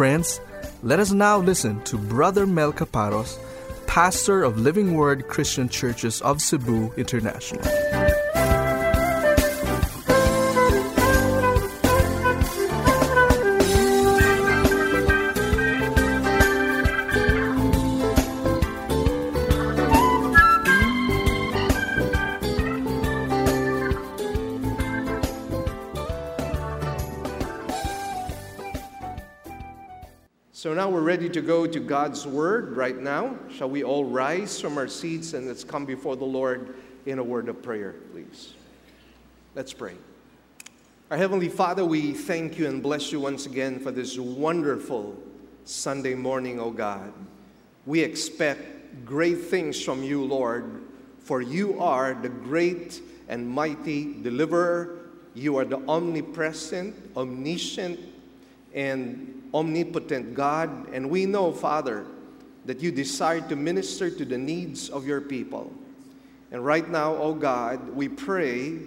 Friends, let us now listen to Brother Mel Caparos, pastor of Living Word Christian Churches of Cebu International. We're ready to go to God's Word right now. Shall we all rise from our seats and let's come before the Lord in a word of prayer, please? Let's pray. Our Heavenly Father, we thank you and bless you once again for this wonderful Sunday morning, O God. We expect great things from you, Lord, for you are the great and mighty deliverer. You are the omnipresent, omniscient, and omnipotent God. And we know, Father, that you desire to minister to the needs of your people. And right now, oh God, we pray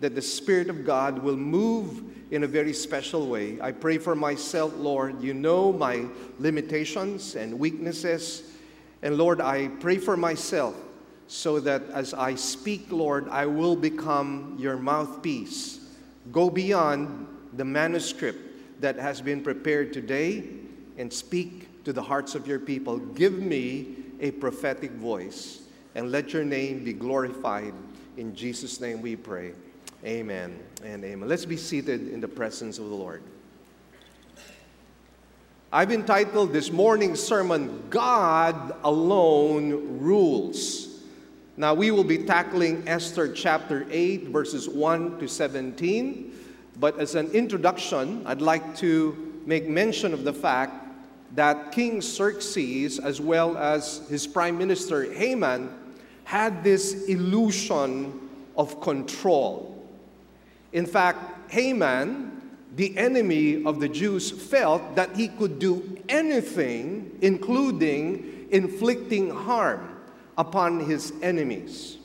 that the Spirit of God will move in a very special way. I pray for myself, Lord. You know my limitations and weaknesses. And Lord, I pray for myself so that as I speak, Lord, I will become your mouthpiece. Go beyond the manuscript that has been prepared today and speak to the hearts of your people. Give me a prophetic voice and let your name be glorified. In Jesus' name we pray. Amen and amen. Let's be seated in the presence of the Lord. I've entitled this morning's sermon, God Alone Rules. Now, we will be tackling Esther chapter 8, verses 1 to 17. But as an introduction, I'd like to make mention of the fact that King Xerxes, as well as his prime minister Haman, had this illusion of control. In fact, Haman, the enemy of the Jews, felt that he could do anything, including inflicting harm upon his enemies.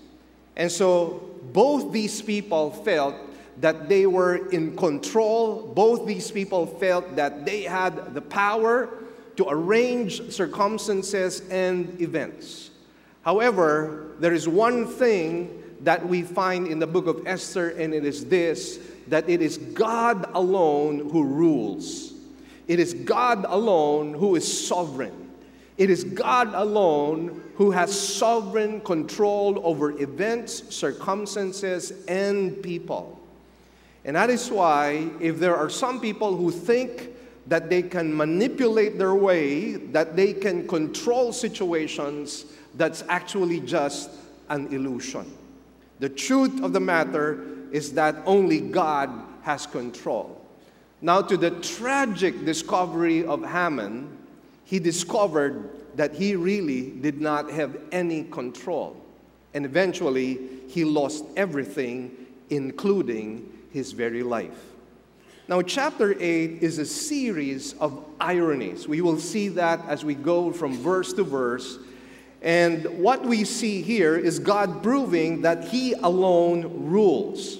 And so both these people felt that they were in control. Both these people felt that they had the power to arrange circumstances and events. However, there is one thing that we find in the book of Esther, and it is this that it is God alone who rules. It is God alone who is sovereign. It is God alone who has sovereign control over events, circumstances, and people. And that is why, if there are some people who think that they can manipulate their way, that they can control situations, that's actually just an illusion. The truth of the matter is that only God has control. Now, to the tragic discovery of Haman, he discovered that he really did not have any control. And eventually, he lost everything, including his very life. Now, chapter 8 is a series of ironies. We will see that as we go from verse to verse. And what we see here is God proving that He alone rules.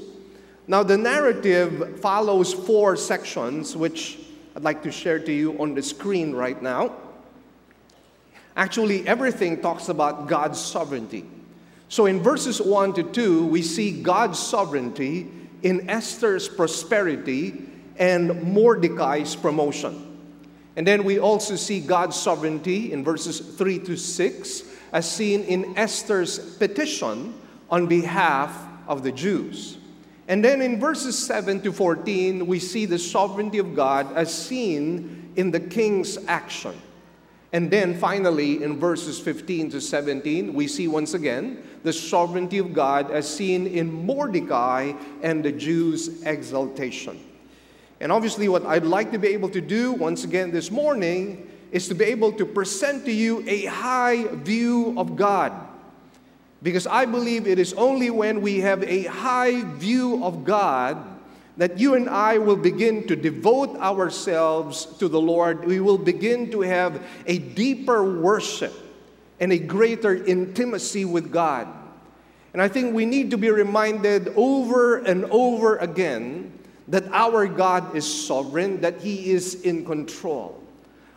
Now, the narrative follows four sections, which I'd like to share to you on the screen right now. Actually, everything talks about God's sovereignty. So, in verses 1 to 2, we see God's sovereignty in Esther's prosperity and Mordecai's promotion. And then we also see God's sovereignty in verses 3 to 6, as seen in Esther's petition on behalf of the Jews. And then in verses 7 to 14, we see the sovereignty of God as seen in the king's action. And then finally, in verses 15 to 17, we see once again the sovereignty of God as seen in Mordecai and the Jews' exaltation. And obviously, what I'd like to be able to do once again this morning is to be able to present to you a high view of God. Because I believe it is only when we have a high view of God that you and I will begin to devote ourselves to the Lord. We will begin to have a deeper worship and a greater intimacy with God. And I think we need to be reminded over and over again that our God is sovereign, that He is in control.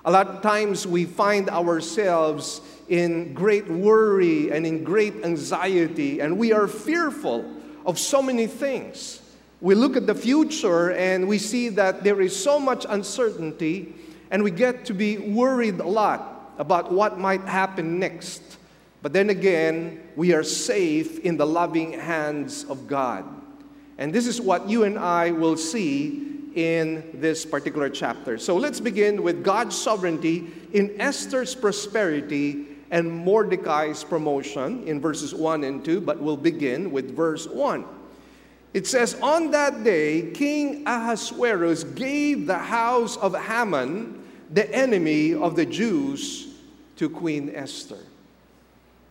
A lot of times we find ourselves in great worry and in great anxiety, and we are fearful of so many things. We look at the future and we see that there is so much uncertainty, and we get to be worried a lot about what might happen next. But then again, we are safe in the loving hands of God. And this is what you and I will see in this particular chapter. So let's begin with God's sovereignty in Esther's prosperity and Mordecai's promotion in verses 1 and 2, but we'll begin with verse 1. It says, On that day, King Ahasuerus gave the house of Haman, the enemy of the Jews, to Queen Esther.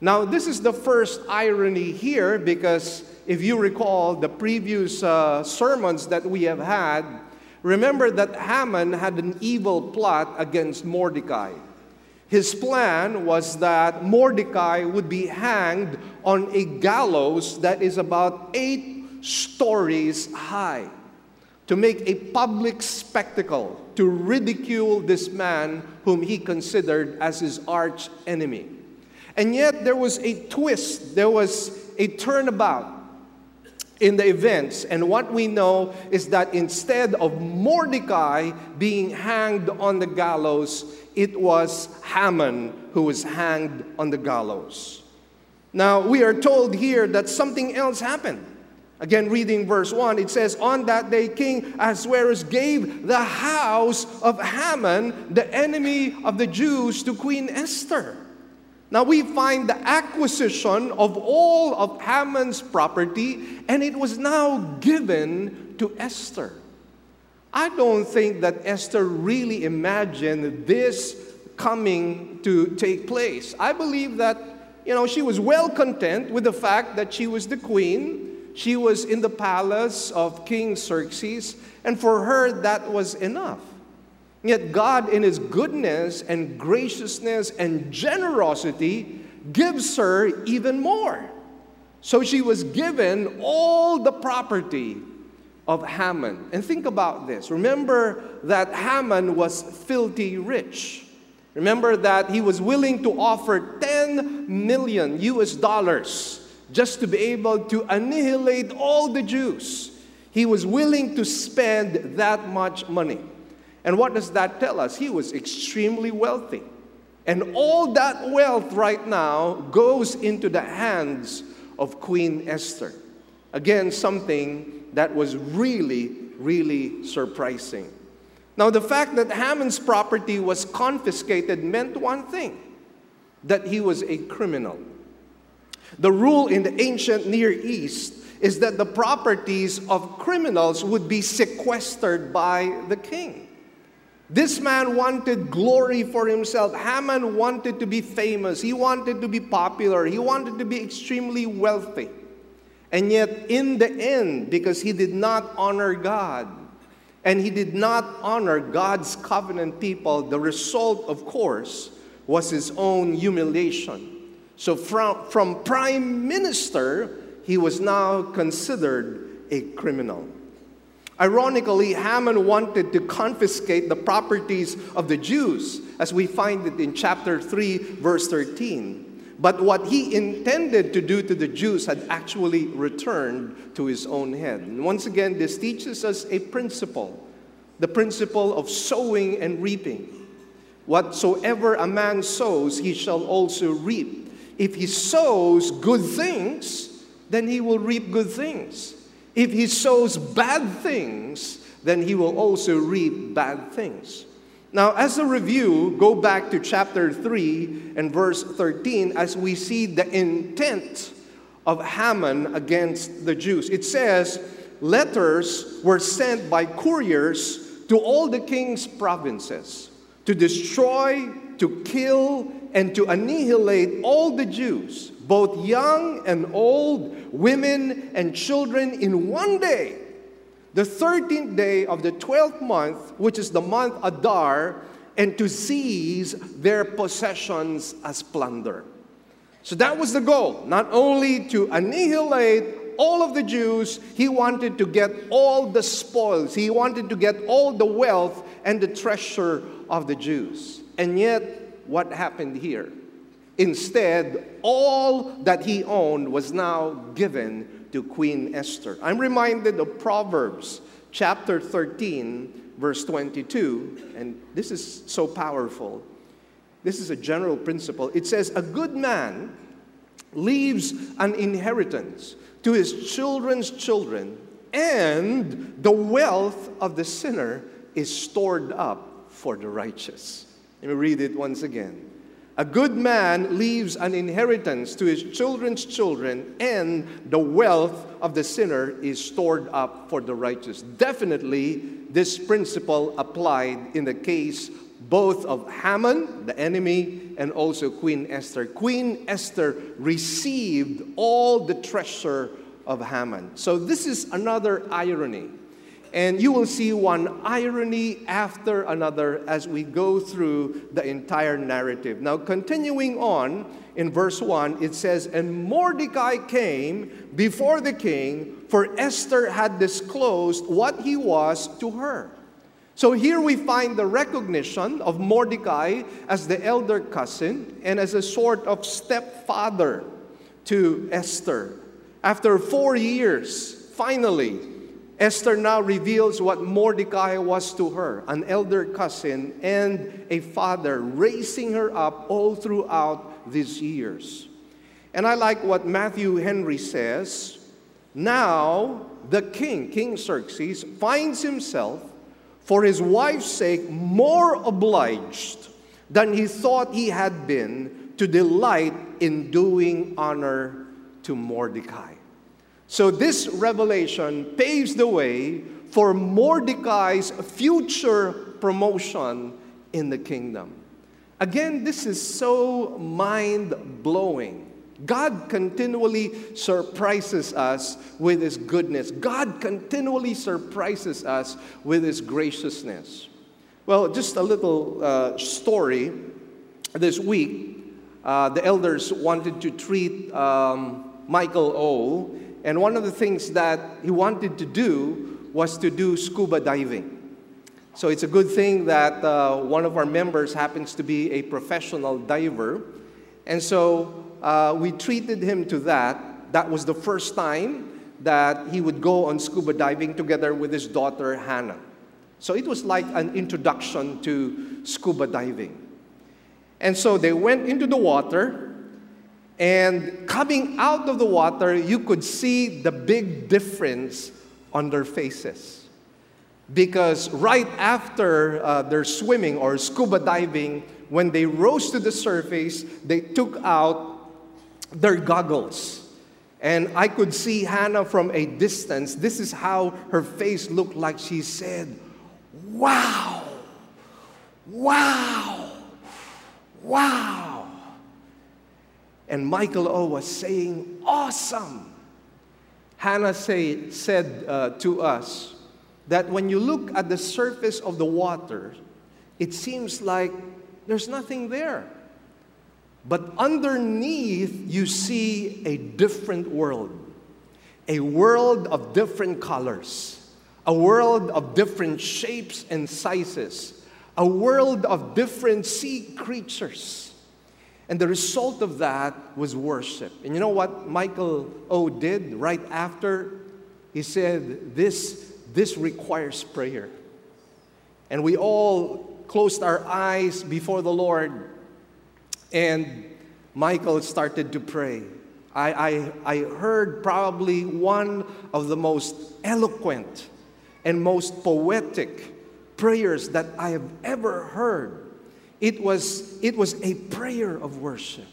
Now, this is the first irony here because if you recall the previous uh, sermons that we have had, remember that Haman had an evil plot against Mordecai. His plan was that Mordecai would be hanged on a gallows that is about eight stories high to make a public spectacle, to ridicule this man whom he considered as his arch enemy. And yet there was a twist, there was a turnabout in the events. And what we know is that instead of Mordecai being hanged on the gallows, it was Haman who was hanged on the gallows. Now, we are told here that something else happened. Again, reading verse 1, it says, On that day, King Ahasuerus gave the house of Haman, the enemy of the Jews, to Queen Esther. Now we find the acquisition of all of Haman's property, and it was now given to Esther. I don't think that Esther really imagined this coming to take place. I believe that, you know, she was well content with the fact that she was the queen, she was in the palace of King Xerxes, and for her that was enough. Yet God, in His goodness and graciousness and generosity, gives her even more. So she was given all the property of Haman. And think about this. Remember that Haman was filthy rich. Remember that he was willing to offer 10 million US dollars just to be able to annihilate all the Jews. He was willing to spend that much money. And what does that tell us? He was extremely wealthy. And all that wealth right now goes into the hands of Queen Esther. Again, something that was really, really surprising. Now, the fact that Haman's property was confiscated meant one thing that he was a criminal. The rule in the ancient Near East is that the properties of criminals would be sequestered by the king. This man wanted glory for himself. Haman wanted to be famous. He wanted to be popular. He wanted to be extremely wealthy. And yet, in the end, because he did not honor God and he did not honor God's covenant people, the result, of course, was his own humiliation. So, from, from prime minister, he was now considered a criminal. Ironically, Haman wanted to confiscate the properties of the Jews, as we find it in chapter 3, verse 13. But what he intended to do to the Jews had actually returned to his own head. And once again, this teaches us a principle the principle of sowing and reaping. Whatsoever a man sows, he shall also reap. If he sows good things, then he will reap good things. If he sows bad things, then he will also reap bad things. Now, as a review, go back to chapter 3 and verse 13 as we see the intent of Haman against the Jews. It says, Letters were sent by couriers to all the king's provinces to destroy, to kill, and to annihilate all the Jews both young and old, women and children, in one day, the 13th day of the 12th month, which is the month Adar, and to seize their possessions as plunder. So that was the goal, not only to annihilate all of the Jews, he wanted to get all the spoils, he wanted to get all the wealth and the treasure of the Jews. And yet, what happened here? Instead, all that he owned was now given to Queen Esther. I'm reminded of Proverbs chapter 13, verse 22, and this is so powerful. This is a general principle. It says, A good man leaves an inheritance to his children's children, and the wealth of the sinner is stored up for the righteous. Let me read it once again. A good man leaves an inheritance to his children's children, and the wealth of the sinner is stored up for the righteous. Definitely, this principle applied in the case both of Haman, the enemy, and also Queen Esther. Queen Esther received all the treasure of Haman. So, this is another irony. And you will see one irony after another as we go through the entire narrative. Now, continuing on in verse 1, it says, And Mordecai came before the king, for Esther had disclosed what he was to her. So here we find the recognition of Mordecai as the elder cousin and as a sort of stepfather to Esther. After four years, finally, Esther now reveals what Mordecai was to her an elder cousin and a father, raising her up all throughout these years. And I like what Matthew Henry says. Now, the king, King Xerxes, finds himself, for his wife's sake, more obliged than he thought he had been to delight in doing honor to Mordecai. So, this revelation paves the way for Mordecai's future promotion in the kingdom. Again, this is so mind blowing. God continually surprises us with His goodness. God continually surprises us with His graciousness. Well, just a little uh, story. This week, uh, the elders wanted to treat um, Michael O and one of the things that he wanted to do was to do scuba diving. So it's a good thing that uh, one of our members happens to be a professional diver. And so uh, we treated him to that. That was the first time that he would go on scuba diving together with his daughter Hannah. So it was like an introduction to scuba diving. And so they went into the water and coming out of the water, you could see the big difference on their faces. Because right after uh, their swimming or scuba diving, when they rose to the surface, they took out their goggles. And I could see Hannah from a distance. This is how her face looked like. She said, Wow, wow, wow. And Michael O was saying, Awesome! Hannah say, said uh, to us that when you look at the surface of the water, it seems like there's nothing there. But underneath, you see a different world, a world of different colors, a world of different shapes and sizes, a world of different sea creatures. And the result of that was worship. And you know what Michael O did right after? He said, This, this requires prayer. And we all closed our eyes before the Lord. And Michael started to pray. I, I, I heard probably one of the most eloquent and most poetic prayers that I have ever heard it was, it was a prayer of worship.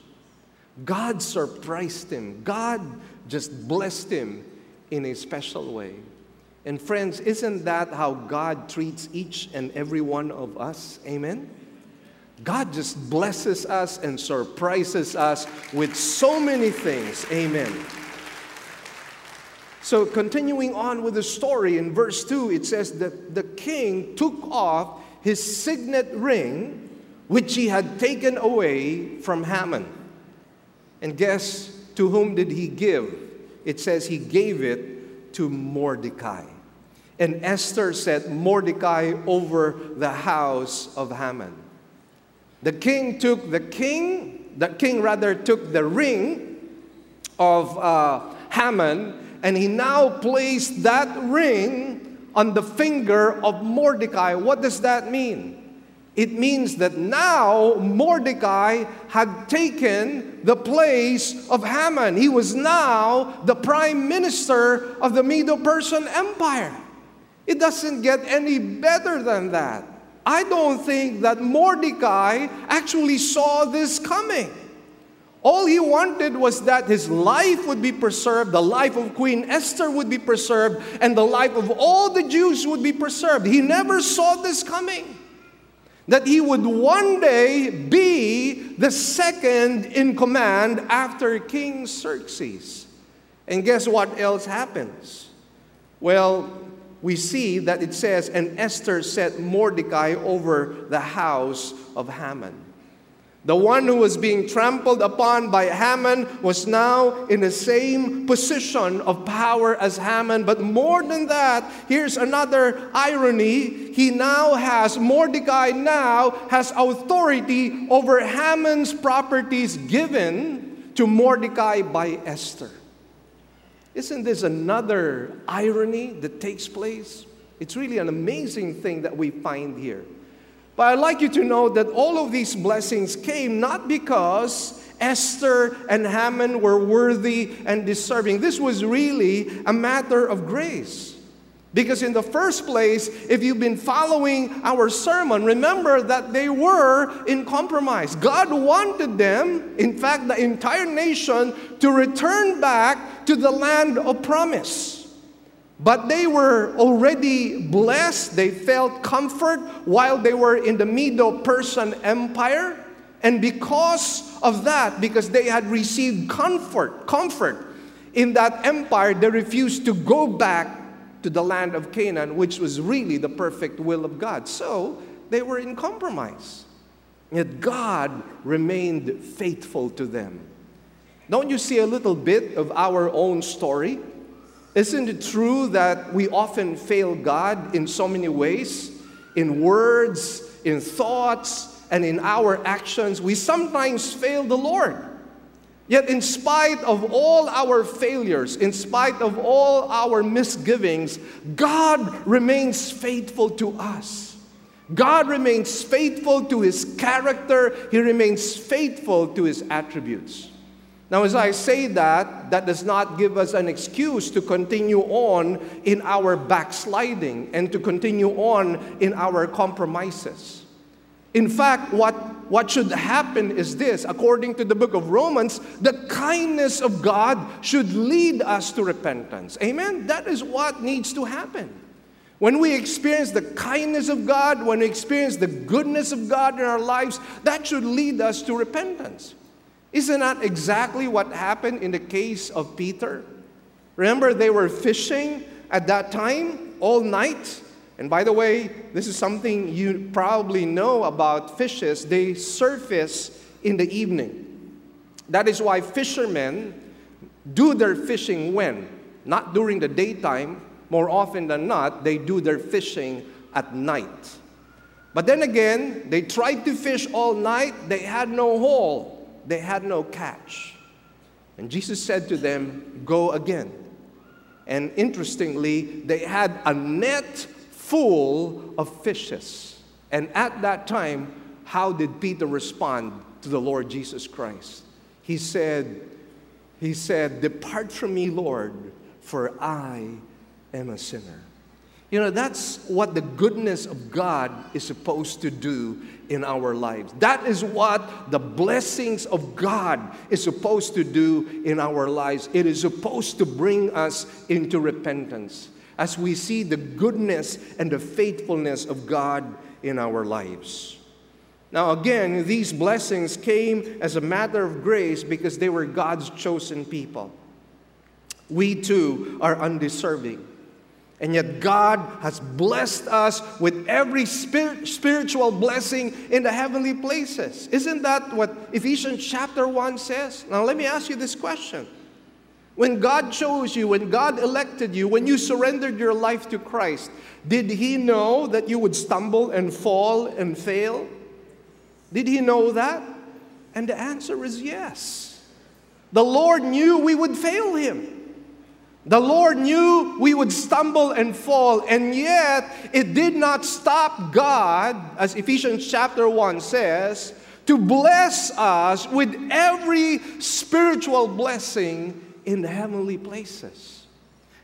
God surprised him. God just blessed him in a special way. And friends, isn't that how God treats each and every one of us? Amen? God just blesses us and surprises us with so many things. Amen. So, continuing on with the story, in verse 2, it says that the king took off his signet ring which he had taken away from Haman. And guess to whom did he give? It says he gave it to Mordecai. And Esther set Mordecai over the house of Haman. The king took the king, the king rather took the ring of uh, Haman, and he now placed that ring on the finger of Mordecai. What does that mean? It means that now Mordecai had taken the place of Haman. He was now the prime minister of the Medo Persian Empire. It doesn't get any better than that. I don't think that Mordecai actually saw this coming. All he wanted was that his life would be preserved, the life of Queen Esther would be preserved, and the life of all the Jews would be preserved. He never saw this coming that he would one day be the second in command after King Xerxes. And guess what else happens? Well, we see that it says, and Esther set Mordecai over the house of Haman. The one who was being trampled upon by Haman was now in the same position of power as Haman. But more than that, here's another irony. He now has, Mordecai now has authority over Haman's properties given to Mordecai by Esther. Isn't this another irony that takes place? It's really an amazing thing that we find here. But I'd like you to know that all of these blessings came not because Esther and Haman were worthy and deserving. This was really a matter of grace. Because, in the first place, if you've been following our sermon, remember that they were in compromise. God wanted them, in fact, the entire nation, to return back to the land of promise. But they were already blessed. They felt comfort while they were in the Medo Persian Empire. And because of that, because they had received comfort, comfort in that empire, they refused to go back to the land of Canaan, which was really the perfect will of God. So they were in compromise. Yet God remained faithful to them. Don't you see a little bit of our own story? Isn't it true that we often fail God in so many ways? In words, in thoughts, and in our actions. We sometimes fail the Lord. Yet, in spite of all our failures, in spite of all our misgivings, God remains faithful to us. God remains faithful to his character, he remains faithful to his attributes. Now, as I say that, that does not give us an excuse to continue on in our backsliding and to continue on in our compromises. In fact, what, what should happen is this according to the book of Romans, the kindness of God should lead us to repentance. Amen? That is what needs to happen. When we experience the kindness of God, when we experience the goodness of God in our lives, that should lead us to repentance. Isn't that exactly what happened in the case of Peter? Remember, they were fishing at that time all night. And by the way, this is something you probably know about fishes. They surface in the evening. That is why fishermen do their fishing when? Not during the daytime. More often than not, they do their fishing at night. But then again, they tried to fish all night, they had no hole they had no catch. And Jesus said to them, Go again. And interestingly, they had a net full of fishes. And at that time, how did Peter respond to the Lord Jesus Christ? He said, he said, Depart from me, Lord, for I am a sinner. You know, that's what the goodness of God is supposed to do in our lives. That is what the blessings of God is supposed to do in our lives. It is supposed to bring us into repentance as we see the goodness and the faithfulness of God in our lives. Now, again, these blessings came as a matter of grace because they were God's chosen people. We too are undeserving. And yet, God has blessed us with every spirit, spiritual blessing in the heavenly places. Isn't that what Ephesians chapter 1 says? Now, let me ask you this question When God chose you, when God elected you, when you surrendered your life to Christ, did He know that you would stumble and fall and fail? Did He know that? And the answer is yes. The Lord knew we would fail Him. The Lord knew we would stumble and fall, and yet it did not stop God, as Ephesians chapter 1 says, to bless us with every spiritual blessing in the heavenly places.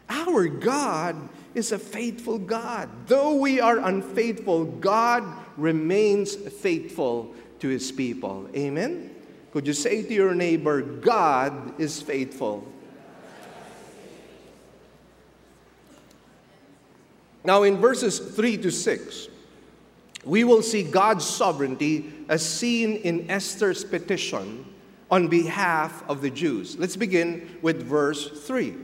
Our God is a faithful God. Though we are unfaithful, God remains faithful to his people. Amen? Could you say to your neighbor, God is faithful? Now, in verses 3 to 6, we will see God's sovereignty as seen in Esther's petition on behalf of the Jews. Let's begin with verse 3.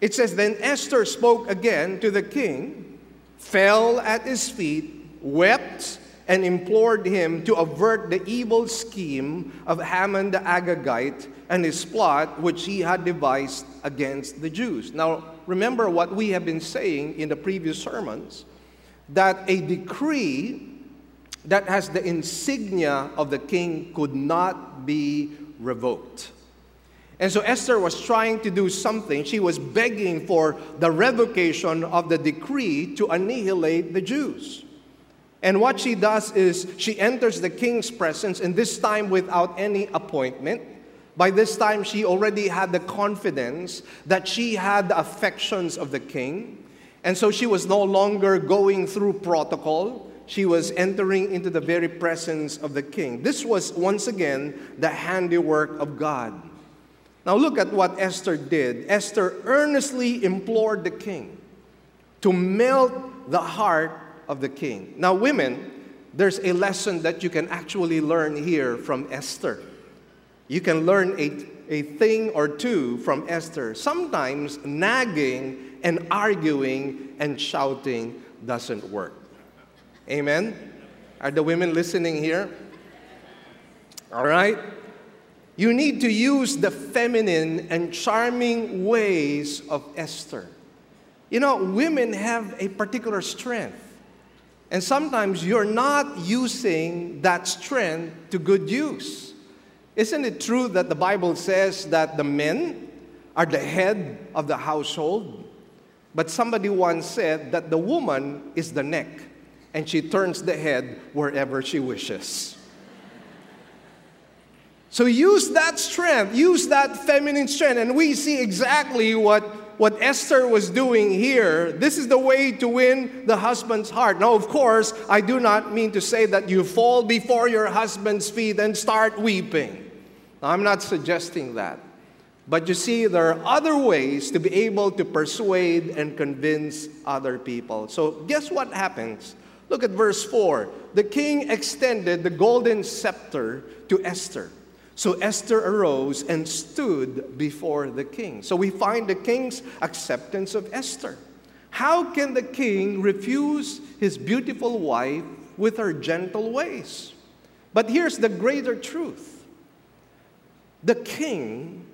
It says, Then Esther spoke again to the king, fell at his feet, wept, and implored him to avert the evil scheme of Haman the Agagite and his plot which he had devised against the Jews. Now, remember what we have been saying in the previous sermons that a decree that has the insignia of the king could not be revoked. And so Esther was trying to do something. She was begging for the revocation of the decree to annihilate the Jews. And what she does is she enters the king's presence, and this time without any appointment. By this time, she already had the confidence that she had the affections of the king. And so she was no longer going through protocol. She was entering into the very presence of the king. This was once again the handiwork of God. Now, look at what Esther did. Esther earnestly implored the king to melt the heart of the king. Now, women, there's a lesson that you can actually learn here from Esther. You can learn a, a thing or two from Esther. Sometimes nagging and arguing and shouting doesn't work. Amen? Are the women listening here? All right? You need to use the feminine and charming ways of Esther. You know, women have a particular strength. And sometimes you're not using that strength to good use. Isn't it true that the Bible says that the men are the head of the household? But somebody once said that the woman is the neck and she turns the head wherever she wishes. So use that strength, use that feminine strength, and we see exactly what what Esther was doing here, this is the way to win the husband's heart. Now, of course, I do not mean to say that you fall before your husband's feet and start weeping. I'm not suggesting that. But you see, there are other ways to be able to persuade and convince other people. So, guess what happens? Look at verse 4. The king extended the golden scepter to Esther. So Esther arose and stood before the king. So we find the king's acceptance of Esther. How can the king refuse his beautiful wife with her gentle ways? But here's the greater truth the king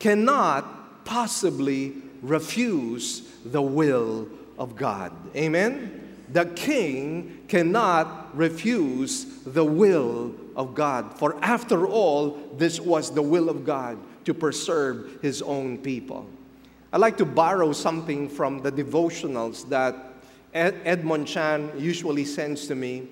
cannot possibly refuse the will of God. Amen? The king cannot refuse the will of God. For after all, this was the will of God to preserve his own people. I'd like to borrow something from the devotionals that Ed- Edmund Chan usually sends to me.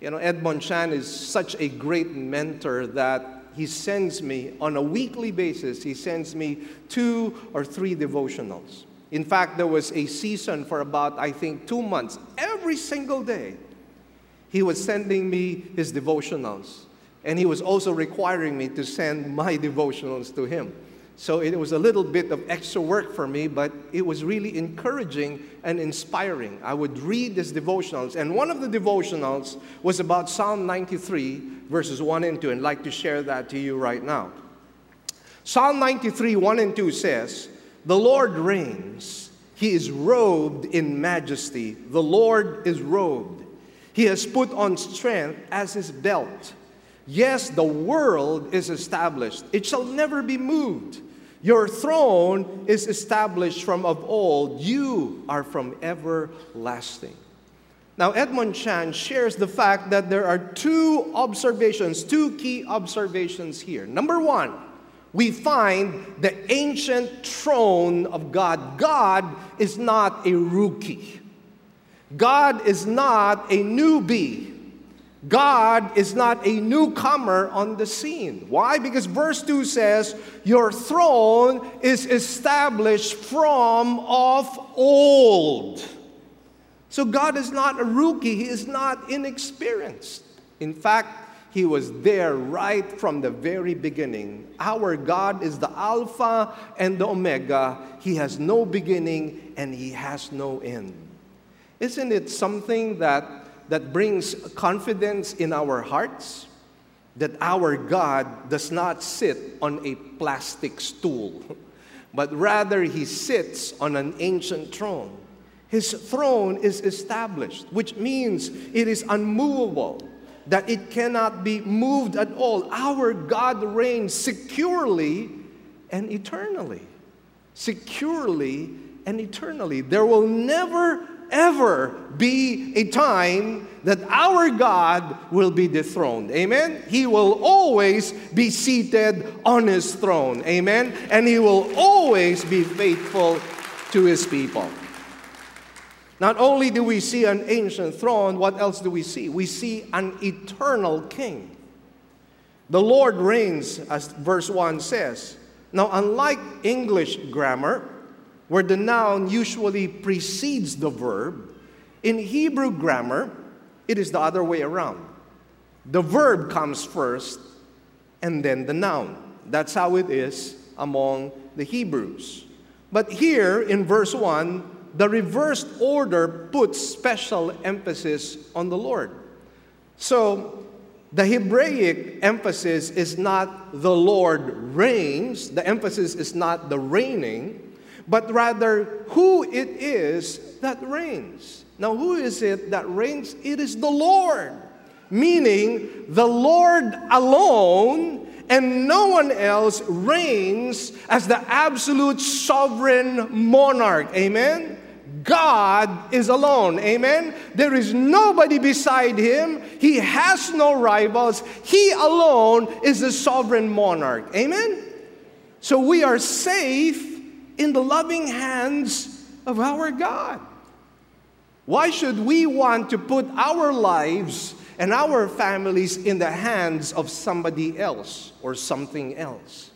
You know, Edmund Chan is such a great mentor that he sends me on a weekly basis, he sends me two or three devotionals. In fact, there was a season for about, I think, two months. Every single day, he was sending me his devotionals. And he was also requiring me to send my devotionals to him. So it was a little bit of extra work for me, but it was really encouraging and inspiring. I would read these devotionals, and one of the devotionals was about Psalm 93, verses 1 and 2, and I'd like to share that to you right now. Psalm 93, 1 and 2 says, The Lord reigns, he is robed in majesty. The Lord is robed. He has put on strength as his belt. Yes, the world is established, it shall never be moved. Your throne is established from of old. You are from everlasting. Now, Edmund Chan shares the fact that there are two observations, two key observations here. Number one, we find the ancient throne of God. God is not a rookie, God is not a newbie. God is not a newcomer on the scene. Why? Because verse 2 says, Your throne is established from of old. So God is not a rookie, He is not inexperienced. In fact, He was there right from the very beginning. Our God is the Alpha and the Omega. He has no beginning and He has no end. Isn't it something that that brings confidence in our hearts that our God does not sit on a plastic stool, but rather he sits on an ancient throne. His throne is established, which means it is unmovable, that it cannot be moved at all. Our God reigns securely and eternally. Securely and eternally. There will never ever be a time that our God will be dethroned. Amen? He will always be seated on his throne. Amen? And he will always be faithful to his people. Not only do we see an ancient throne, what else do we see? We see an eternal king. The Lord reigns, as verse 1 says. Now, unlike English grammar, where the noun usually precedes the verb, in Hebrew grammar, it is the other way around. The verb comes first and then the noun. That's how it is among the Hebrews. But here in verse 1, the reversed order puts special emphasis on the Lord. So the Hebraic emphasis is not the Lord reigns, the emphasis is not the reigning, but rather who it is that reigns. Now, who is it that reigns? It is the Lord, meaning the Lord alone and no one else reigns as the absolute sovereign monarch. Amen? God is alone. Amen? There is nobody beside him. He has no rivals. He alone is the sovereign monarch. Amen? So we are safe in the loving hands of our God. Why should we want to put our lives and our families in the hands of somebody else or something else?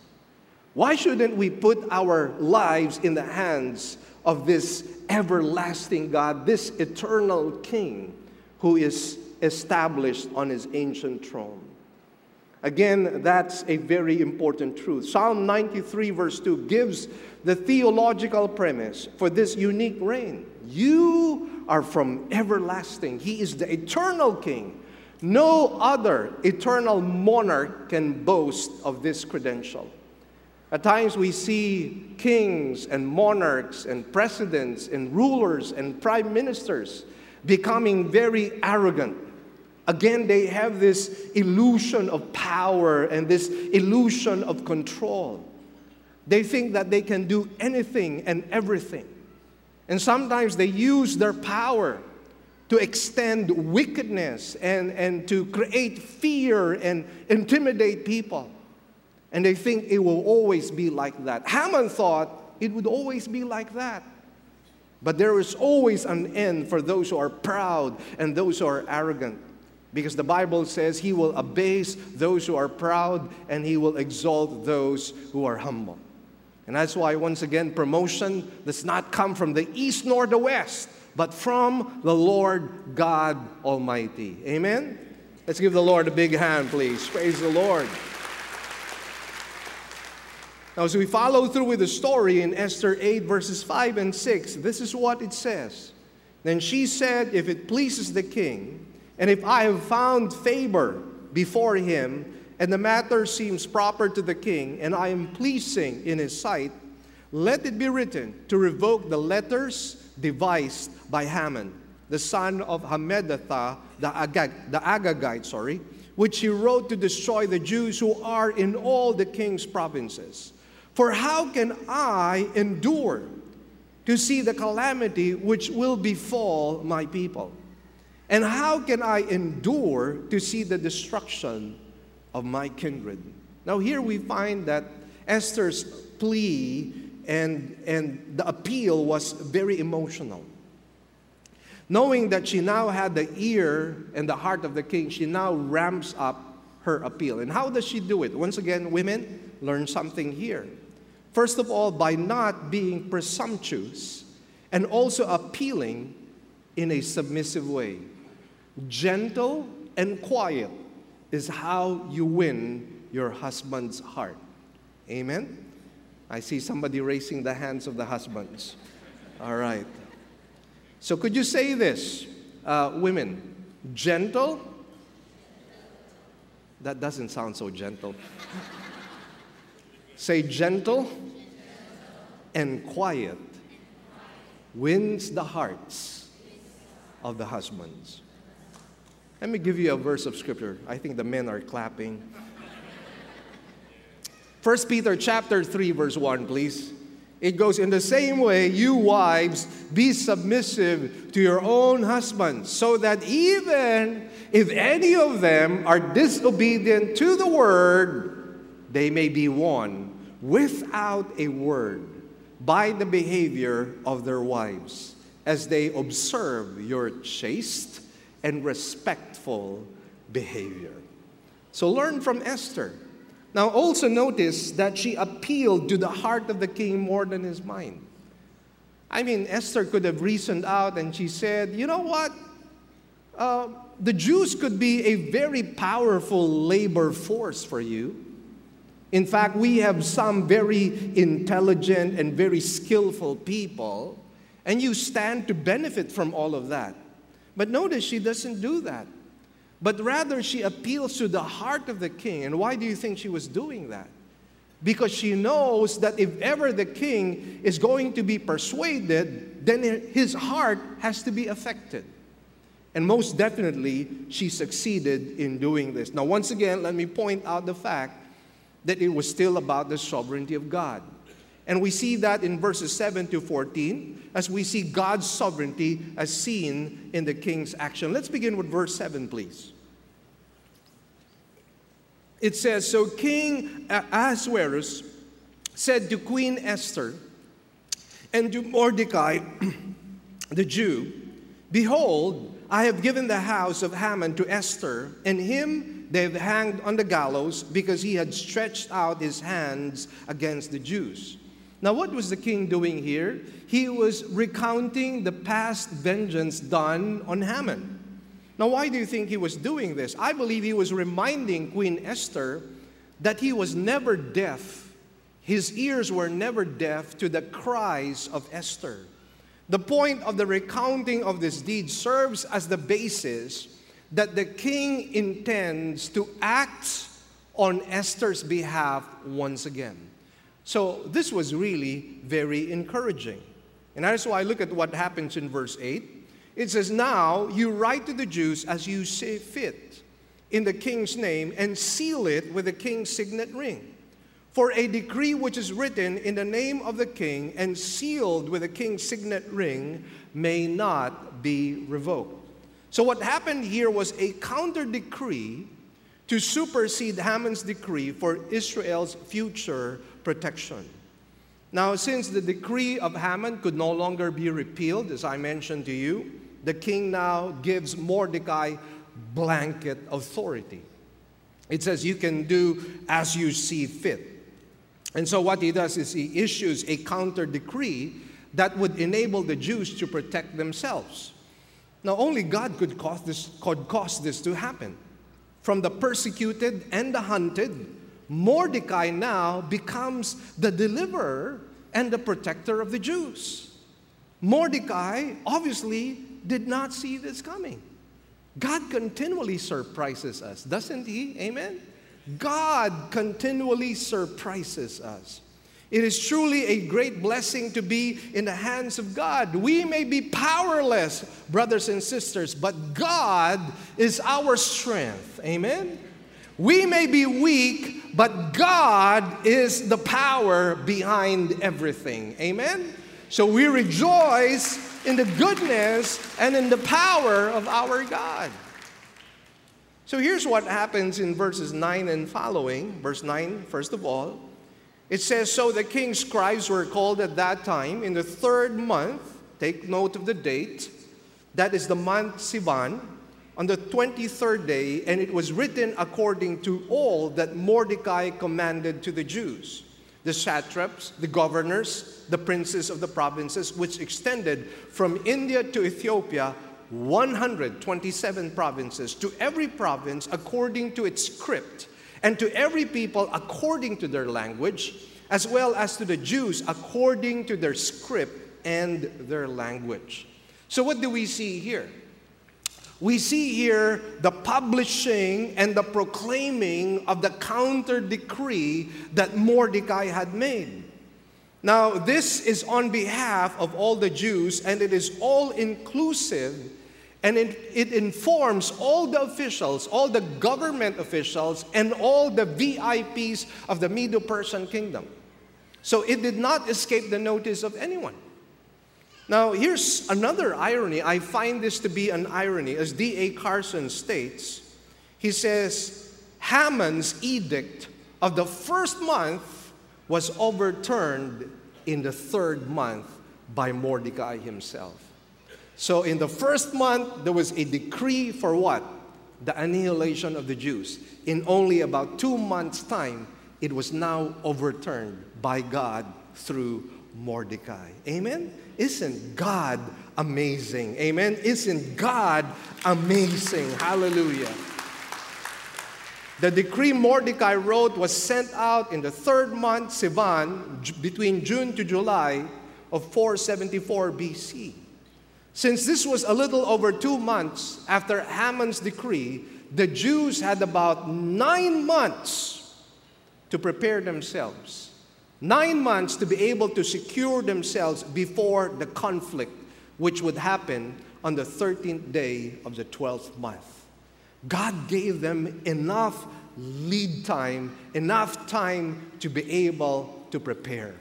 Why shouldn't we put our lives in the hands of this everlasting God, this eternal King who is established on his ancient throne? Again, that's a very important truth. Psalm 93, verse 2, gives the theological premise for this unique reign. You are from everlasting. He is the eternal king. No other eternal monarch can boast of this credential. At times we see kings and monarchs and presidents and rulers and prime ministers becoming very arrogant. Again, they have this illusion of power and this illusion of control. They think that they can do anything and everything. And sometimes they use their power to extend wickedness and, and to create fear and intimidate people. And they think it will always be like that. Haman thought it would always be like that. But there is always an end for those who are proud and those who are arrogant. Because the Bible says he will abase those who are proud and he will exalt those who are humble. And that's why, once again, promotion does not come from the east nor the west, but from the Lord God Almighty. Amen? Let's give the Lord a big hand, please. Praise the Lord. Now, as we follow through with the story in Esther 8, verses 5 and 6, this is what it says. Then she said, If it pleases the king, and if I have found favor before him, and the matter seems proper to the king, and I am pleasing in his sight, let it be written to revoke the letters devised by Haman, the son of Hammedatha, the, Agag, the Agagite, sorry, which he wrote to destroy the Jews who are in all the king's provinces. For how can I endure to see the calamity which will befall my people? And how can I endure to see the destruction of my kindred? Now, here we find that Esther's plea and, and the appeal was very emotional. Knowing that she now had the ear and the heart of the king, she now ramps up her appeal. And how does she do it? Once again, women, learn something here. First of all, by not being presumptuous and also appealing in a submissive way. Gentle and quiet is how you win your husband's heart. Amen? I see somebody raising the hands of the husbands. All right. So, could you say this, uh, women? Gentle? That doesn't sound so gentle. say gentle and quiet wins the hearts of the husbands. Let me give you a verse of scripture. I think the men are clapping. 1 Peter chapter 3 verse 1 please. It goes in the same way, you wives, be submissive to your own husbands, so that even if any of them are disobedient to the word, they may be won without a word by the behavior of their wives, as they observe your chaste and respectful behavior. So learn from Esther. Now, also notice that she appealed to the heart of the king more than his mind. I mean, Esther could have reasoned out and she said, you know what? Uh, the Jews could be a very powerful labor force for you. In fact, we have some very intelligent and very skillful people, and you stand to benefit from all of that. But notice she doesn't do that but rather she appeals to the heart of the king. And why do you think she was doing that? Because she knows that if ever the king is going to be persuaded, then his heart has to be affected. And most definitely, she succeeded in doing this. Now, once again, let me point out the fact that it was still about the sovereignty of God. And we see that in verses 7 to 14 as we see God's sovereignty as seen in the king's action. Let's begin with verse 7, please. It says So King Ahasuerus said to Queen Esther and to Mordecai, the Jew, Behold, I have given the house of Haman to Esther, and him they have hanged on the gallows because he had stretched out his hands against the Jews. Now, what was the king doing here? He was recounting the past vengeance done on Haman. Now, why do you think he was doing this? I believe he was reminding Queen Esther that he was never deaf. His ears were never deaf to the cries of Esther. The point of the recounting of this deed serves as the basis that the king intends to act on Esther's behalf once again. So this was really very encouraging. And that's why I look at what happens in verse 8. It says, Now you write to the Jews as you see fit in the king's name and seal it with the king's signet ring. For a decree which is written in the name of the king and sealed with the king's signet ring may not be revoked. So, what happened here was a counter decree to supersede Haman's decree for Israel's future protection. Now, since the decree of Haman could no longer be repealed, as I mentioned to you, the king now gives Mordecai blanket authority. It says, You can do as you see fit. And so, what he does is he issues a counter decree that would enable the Jews to protect themselves. Now, only God could cause this, could cause this to happen. From the persecuted and the hunted, Mordecai now becomes the deliverer and the protector of the Jews. Mordecai obviously did not see this coming. God continually surprises us, doesn't He? Amen? God continually surprises us. It is truly a great blessing to be in the hands of God. We may be powerless, brothers and sisters, but God is our strength. Amen? We may be weak, but God is the power behind everything. Amen? So we rejoice in the goodness and in the power of our God. So here's what happens in verses 9 and following. Verse 9, first of all, it says, So the king's scribes were called at that time in the third month. Take note of the date. That is the month Sivan on the 23rd day, and it was written according to all that Mordecai commanded to the Jews the satraps, the governors, the princes of the provinces, which extended from India to Ethiopia, 127 provinces, to every province according to its script, and to every people according to their language, as well as to the Jews according to their script and their language. So, what do we see here? We see here the publishing and the proclaiming of the counter decree that Mordecai had made. Now, this is on behalf of all the Jews, and it is all inclusive, and it, it informs all the officials, all the government officials, and all the VIPs of the Medo Persian kingdom. So it did not escape the notice of anyone. Now, here's another irony. I find this to be an irony. As D.A. Carson states, he says, Haman's edict of the first month was overturned in the third month by Mordecai himself. So, in the first month, there was a decree for what? The annihilation of the Jews. In only about two months' time, it was now overturned by God through Mordecai. Amen? Isn't God amazing? Amen? Isn't God amazing? Hallelujah. The decree Mordecai wrote was sent out in the third month, Sivan, between June to July of 474 BC. Since this was a little over two months after Haman's decree, the Jews had about nine months to prepare themselves Nine months to be able to secure themselves before the conflict, which would happen on the 13th day of the 12th month. God gave them enough lead time, enough time to be able to prepare.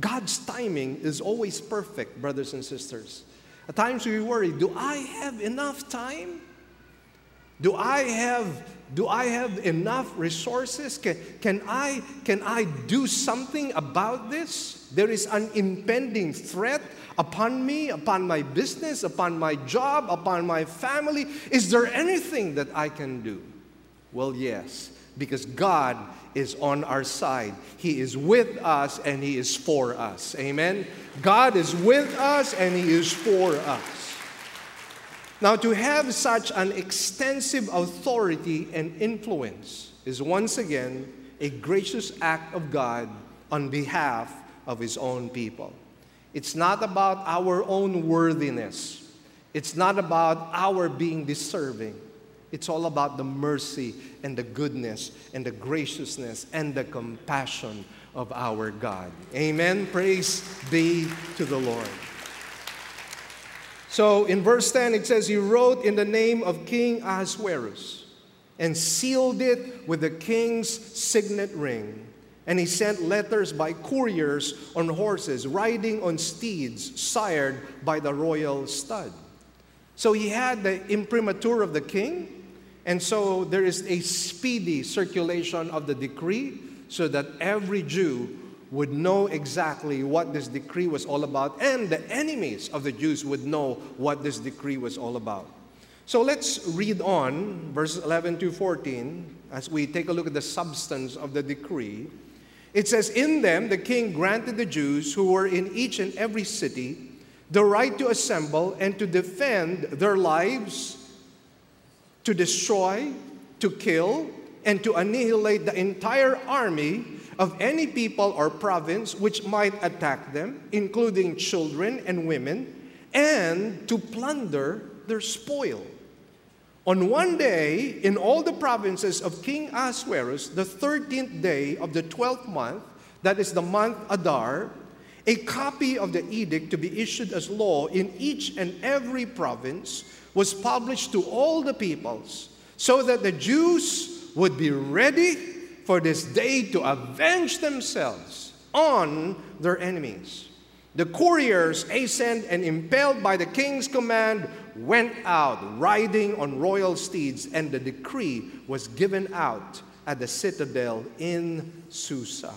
God's timing is always perfect, brothers and sisters. At times we worry do I have enough time? Do I have do I have enough resources? Can, can, I, can I do something about this? There is an impending threat upon me, upon my business, upon my job, upon my family. Is there anything that I can do? Well, yes, because God is on our side. He is with us and He is for us. Amen? God is with us and He is for us. Now, to have such an extensive authority and influence is once again a gracious act of God on behalf of His own people. It's not about our own worthiness, it's not about our being deserving. It's all about the mercy and the goodness and the graciousness and the compassion of our God. Amen. Praise be to the Lord. So in verse 10, it says, He wrote in the name of King Ahasuerus and sealed it with the king's signet ring. And he sent letters by couriers on horses, riding on steeds sired by the royal stud. So he had the imprimatur of the king, and so there is a speedy circulation of the decree so that every Jew would know exactly what this decree was all about, and the enemies of the Jews would know what this decree was all about. So let's read on, verses 11 to 14, as we take a look at the substance of the decree. It says, In them the king granted the Jews who were in each and every city the right to assemble and to defend their lives, to destroy, to kill, and to annihilate the entire army of any people or province which might attack them, including children and women, and to plunder their spoil. On one day, in all the provinces of King Ahasuerus, the 13th day of the 12th month, that is the month Adar, a copy of the edict to be issued as law in each and every province was published to all the peoples, so that the Jews would be ready for this day to avenge themselves on their enemies. The couriers, hastened and impelled by the king's command, went out riding on royal steeds, and the decree was given out at the citadel in Susa.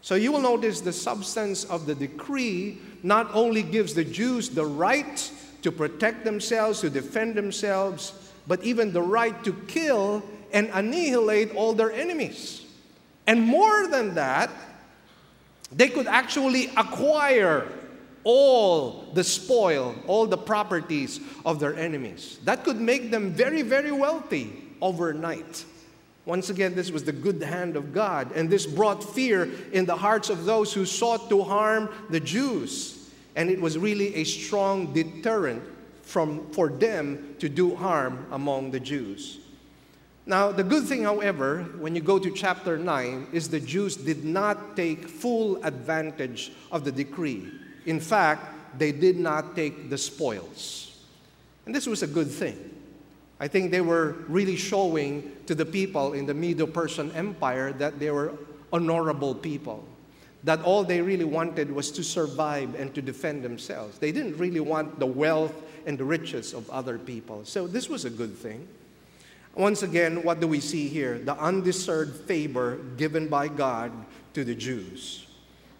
So you will notice the substance of the decree not only gives the Jews the right to protect themselves, to defend themselves, but even the right to kill and annihilate all their enemies. And more than that, they could actually acquire all the spoil, all the properties of their enemies. That could make them very, very wealthy overnight. Once again, this was the good hand of God, and this brought fear in the hearts of those who sought to harm the Jews. And it was really a strong deterrent from, for them to do harm among the Jews. Now, the good thing, however, when you go to chapter 9, is the Jews did not take full advantage of the decree. In fact, they did not take the spoils. And this was a good thing. I think they were really showing to the people in the Medo Persian Empire that they were honorable people. That all they really wanted was to survive and to defend themselves. They didn't really want the wealth and the riches of other people. So this was a good thing. Once again, what do we see here? The undeserved favor given by God to the Jews.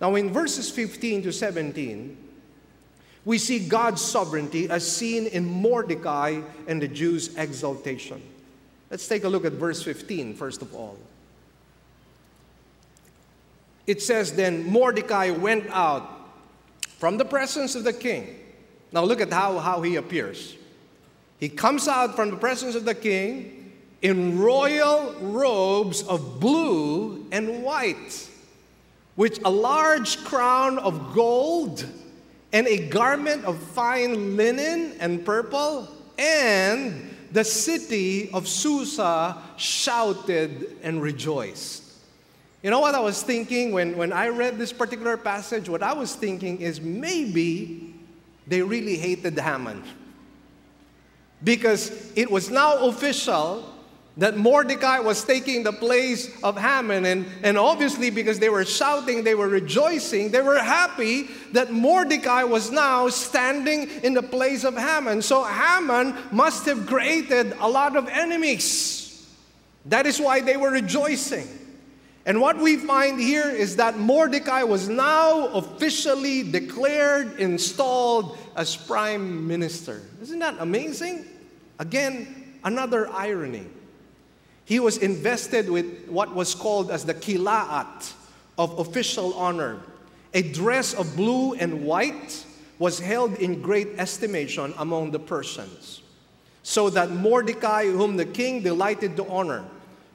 Now, in verses 15 to 17, we see God's sovereignty as seen in Mordecai and the Jews' exaltation. Let's take a look at verse 15, first of all. It says, Then Mordecai went out from the presence of the king. Now look at how, how he appears. He comes out from the presence of the king in royal robes of blue and white, with a large crown of gold and a garment of fine linen and purple, and the city of Susa shouted and rejoiced. You know what I was thinking when, when I read this particular passage? What I was thinking is maybe they really hated Haman. Because it was now official that Mordecai was taking the place of Haman. And, and obviously, because they were shouting, they were rejoicing, they were happy that Mordecai was now standing in the place of Haman. So Haman must have created a lot of enemies. That is why they were rejoicing. And what we find here is that Mordecai was now officially declared, installed as prime minister. Isn't that amazing? Again, another irony. He was invested with what was called as the kila'at of official honor. A dress of blue and white was held in great estimation among the Persians. So that Mordecai, whom the king delighted to honor,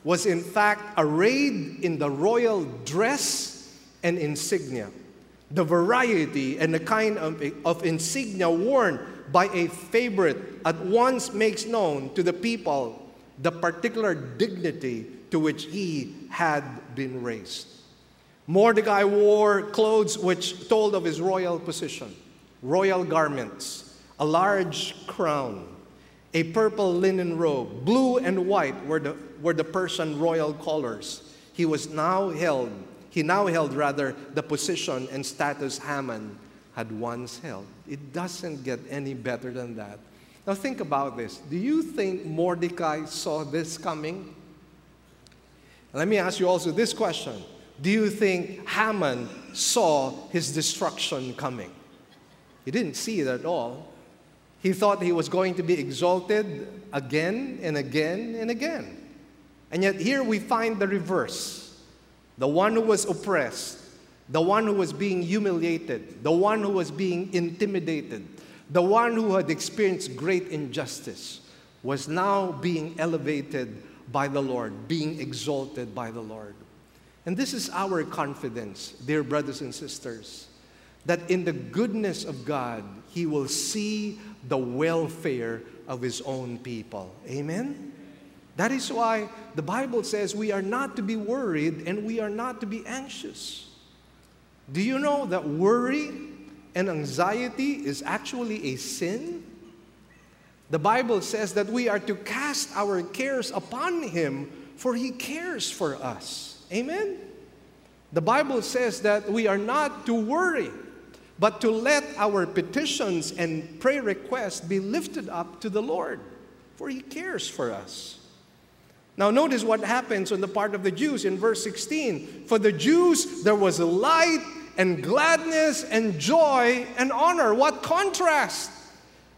was in fact arrayed in the royal dress and insignia. The variety and the kind of, of insignia worn by a favorite at once makes known to the people the particular dignity to which he had been raised. Mordecai wore clothes which told of his royal position, royal garments, a large crown, a purple linen robe, blue and white were the, were the Persian royal colors. He was now held, he now held rather the position and status Haman had once held. It doesn't get any better than that. Now think about this. Do you think Mordecai saw this coming? Let me ask you also this question. Do you think Haman saw his destruction coming? He didn't see it at all. He thought he was going to be exalted again and again and again. And yet, here we find the reverse the one who was oppressed, the one who was being humiliated, the one who was being intimidated, the one who had experienced great injustice was now being elevated by the Lord, being exalted by the Lord. And this is our confidence, dear brothers and sisters, that in the goodness of God, He will see the welfare of His own people. Amen? That is why the Bible says we are not to be worried and we are not to be anxious. Do you know that worry and anxiety is actually a sin? The Bible says that we are to cast our cares upon Him, for he cares for us. Amen? The Bible says that we are not to worry, but to let our petitions and prayer requests be lifted up to the Lord, for he cares for us. Now, notice what happens on the part of the Jews in verse 16. For the Jews, there was a light and gladness and joy and honor. What contrast!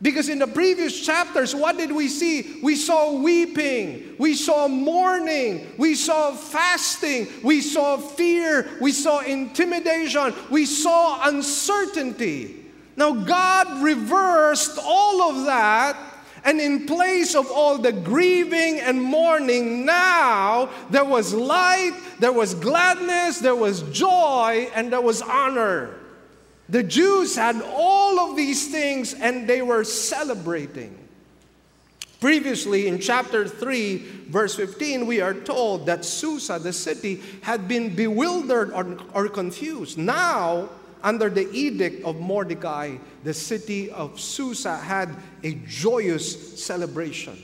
Because in the previous chapters, what did we see? We saw weeping, we saw mourning, we saw fasting, we saw fear, we saw intimidation, we saw uncertainty. Now, God reversed all of that, and in place of all the grieving and mourning, now there was light, there was gladness, there was joy, and there was honor. The Jews had all of these things and they were celebrating. Previously, in chapter 3, verse 15, we are told that Susa, the city, had been bewildered or, or confused. Now, under the edict of Mordecai, the city of Susa had a joyous celebration.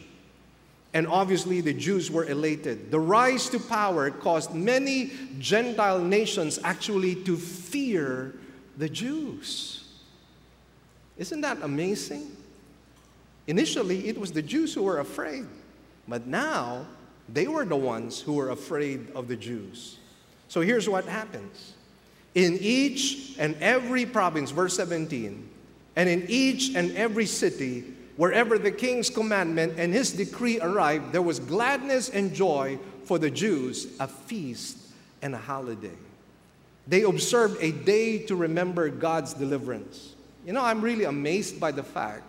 And obviously, the Jews were elated. The rise to power caused many Gentile nations actually to fear the Jews. Isn't that amazing? Initially, it was the Jews who were afraid, but now they were the ones who were afraid of the Jews. So here's what happens in each and every province, verse 17, and in each and every city, wherever the king's commandment and his decree arrived, there was gladness and joy for the Jews, a feast and a holiday. They observed a day to remember God's deliverance. You know, I'm really amazed by the fact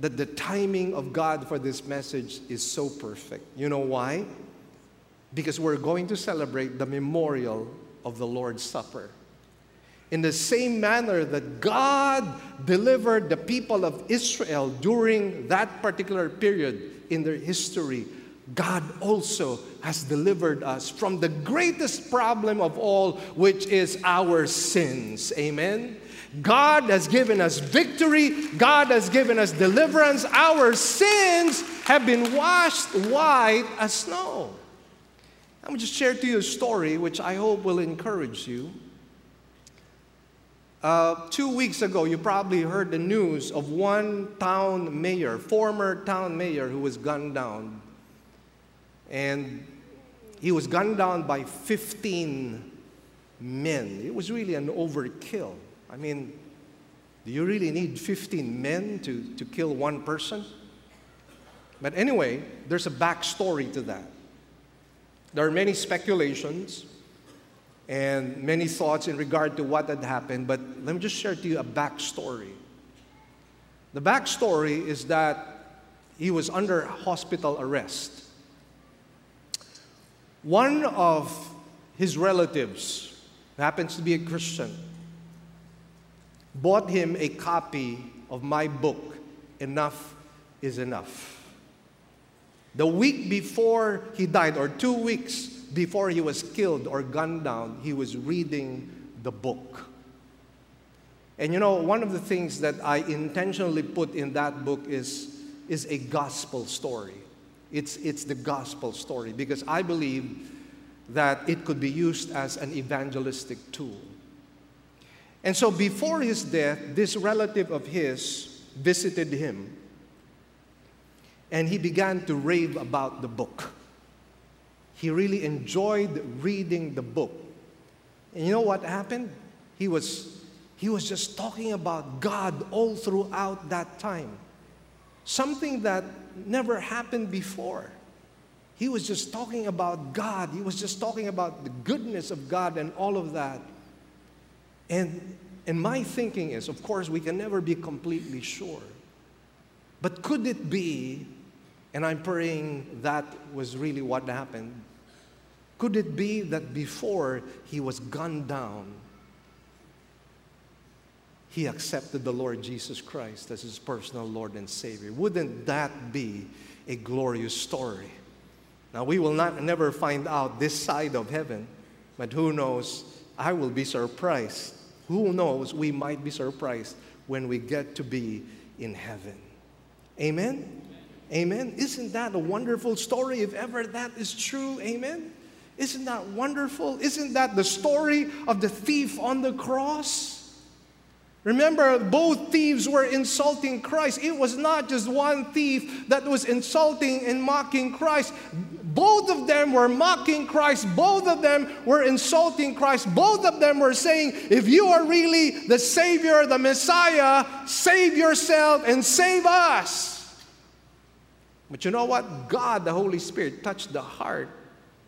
that the timing of God for this message is so perfect. You know why? Because we're going to celebrate the memorial of the Lord's Supper. In the same manner that God delivered the people of Israel during that particular period in their history, God also has delivered us from the greatest problem of all, which is our sins. Amen. God has given us victory. God has given us deliverance. Our sins have been washed white as snow. I'm going to just share to you a story which I hope will encourage you. Uh, two weeks ago, you probably heard the news of one town mayor, former town mayor, who was gunned down and he was gunned down by 15 men. It was really an overkill. I mean, do you really need 15 men to, to kill one person? But anyway, there's a backstory to that. There are many speculations and many thoughts in regard to what had happened, but let me just share to you a backstory. The backstory is that he was under hospital arrest one of his relatives, happens to be a Christian, bought him a copy of my book, Enough is Enough. The week before he died, or two weeks before he was killed or gunned down, he was reading the book. And you know, one of the things that I intentionally put in that book is, is a gospel story. It's, it's the gospel story because I believe that it could be used as an evangelistic tool. And so before his death, this relative of his visited him and he began to rave about the book. He really enjoyed reading the book. And you know what happened? He was, he was just talking about God all throughout that time. Something that never happened before. He was just talking about God. He was just talking about the goodness of God and all of that. And, and my thinking is, of course, we can never be completely sure. But could it be, and I'm praying that was really what happened, could it be that before he was gunned down, he accepted the Lord Jesus Christ as his personal Lord and Savior. Wouldn't that be a glorious story? Now, we will not never find out this side of heaven, but who knows? I will be surprised. Who knows? We might be surprised when we get to be in heaven. Amen? Amen. Isn't that a wonderful story if ever that is true? Amen. Isn't that wonderful? Isn't that the story of the thief on the cross? Remember, both thieves were insulting Christ. It was not just one thief that was insulting and mocking Christ. Both of them were mocking Christ. Both of them were insulting Christ. Both of them were saying, if you are really the Savior, the Messiah, save yourself and save us. But you know what? God, the Holy Spirit, touched the heart